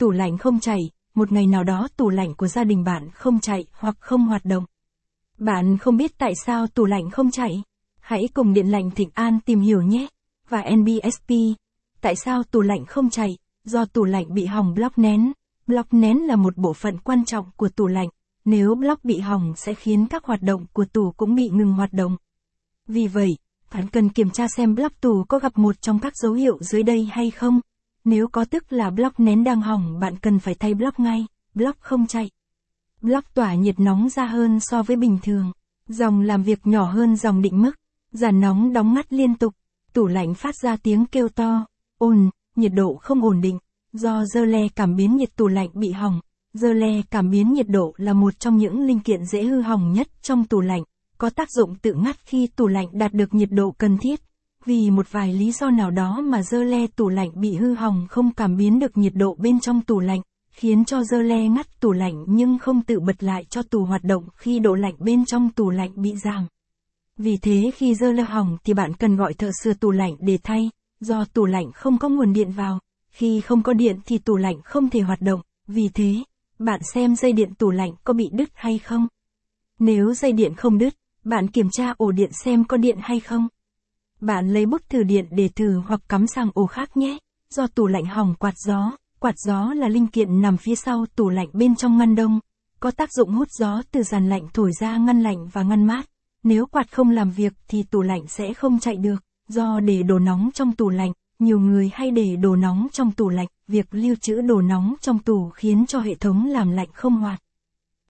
Tủ lạnh không chạy, một ngày nào đó tủ lạnh của gia đình bạn không chạy hoặc không hoạt động. Bạn không biết tại sao tủ lạnh không chạy? Hãy cùng Điện lạnh Thịnh An tìm hiểu nhé. Và NBSP. Tại sao tủ lạnh không chạy? Do tủ lạnh bị hỏng block nén. Block nén là một bộ phận quan trọng của tủ lạnh. Nếu block bị hỏng sẽ khiến các hoạt động của tủ cũng bị ngừng hoạt động. Vì vậy, bạn cần kiểm tra xem block tủ có gặp một trong các dấu hiệu dưới đây hay không. Nếu có tức là block nén đang hỏng bạn cần phải thay block ngay, block không chạy. Block tỏa nhiệt nóng ra hơn so với bình thường. Dòng làm việc nhỏ hơn dòng định mức. Giàn nóng đóng ngắt liên tục. Tủ lạnh phát ra tiếng kêu to, ồn, nhiệt độ không ổn định. Do dơ le cảm biến nhiệt tủ lạnh bị hỏng. Dơ le cảm biến nhiệt độ là một trong những linh kiện dễ hư hỏng nhất trong tủ lạnh. Có tác dụng tự ngắt khi tủ lạnh đạt được nhiệt độ cần thiết. Vì một vài lý do nào đó mà dơ le tủ lạnh bị hư hỏng không cảm biến được nhiệt độ bên trong tủ lạnh, khiến cho dơ le ngắt tủ lạnh nhưng không tự bật lại cho tủ hoạt động khi độ lạnh bên trong tủ lạnh bị giảm. Vì thế khi dơ le hỏng thì bạn cần gọi thợ sửa tủ lạnh để thay, do tủ lạnh không có nguồn điện vào. Khi không có điện thì tủ lạnh không thể hoạt động, vì thế, bạn xem dây điện tủ lạnh có bị đứt hay không. Nếu dây điện không đứt, bạn kiểm tra ổ điện xem có điện hay không. Bạn lấy bút thử điện để thử hoặc cắm sang ổ khác nhé. Do tủ lạnh hỏng quạt gió, quạt gió là linh kiện nằm phía sau tủ lạnh bên trong ngăn đông, có tác dụng hút gió từ dàn lạnh thổi ra ngăn lạnh và ngăn mát. Nếu quạt không làm việc thì tủ lạnh sẽ không chạy được, do để đồ nóng trong tủ lạnh, nhiều người hay để đồ nóng trong tủ lạnh, việc lưu trữ đồ nóng trong tủ khiến cho hệ thống làm lạnh không hoạt.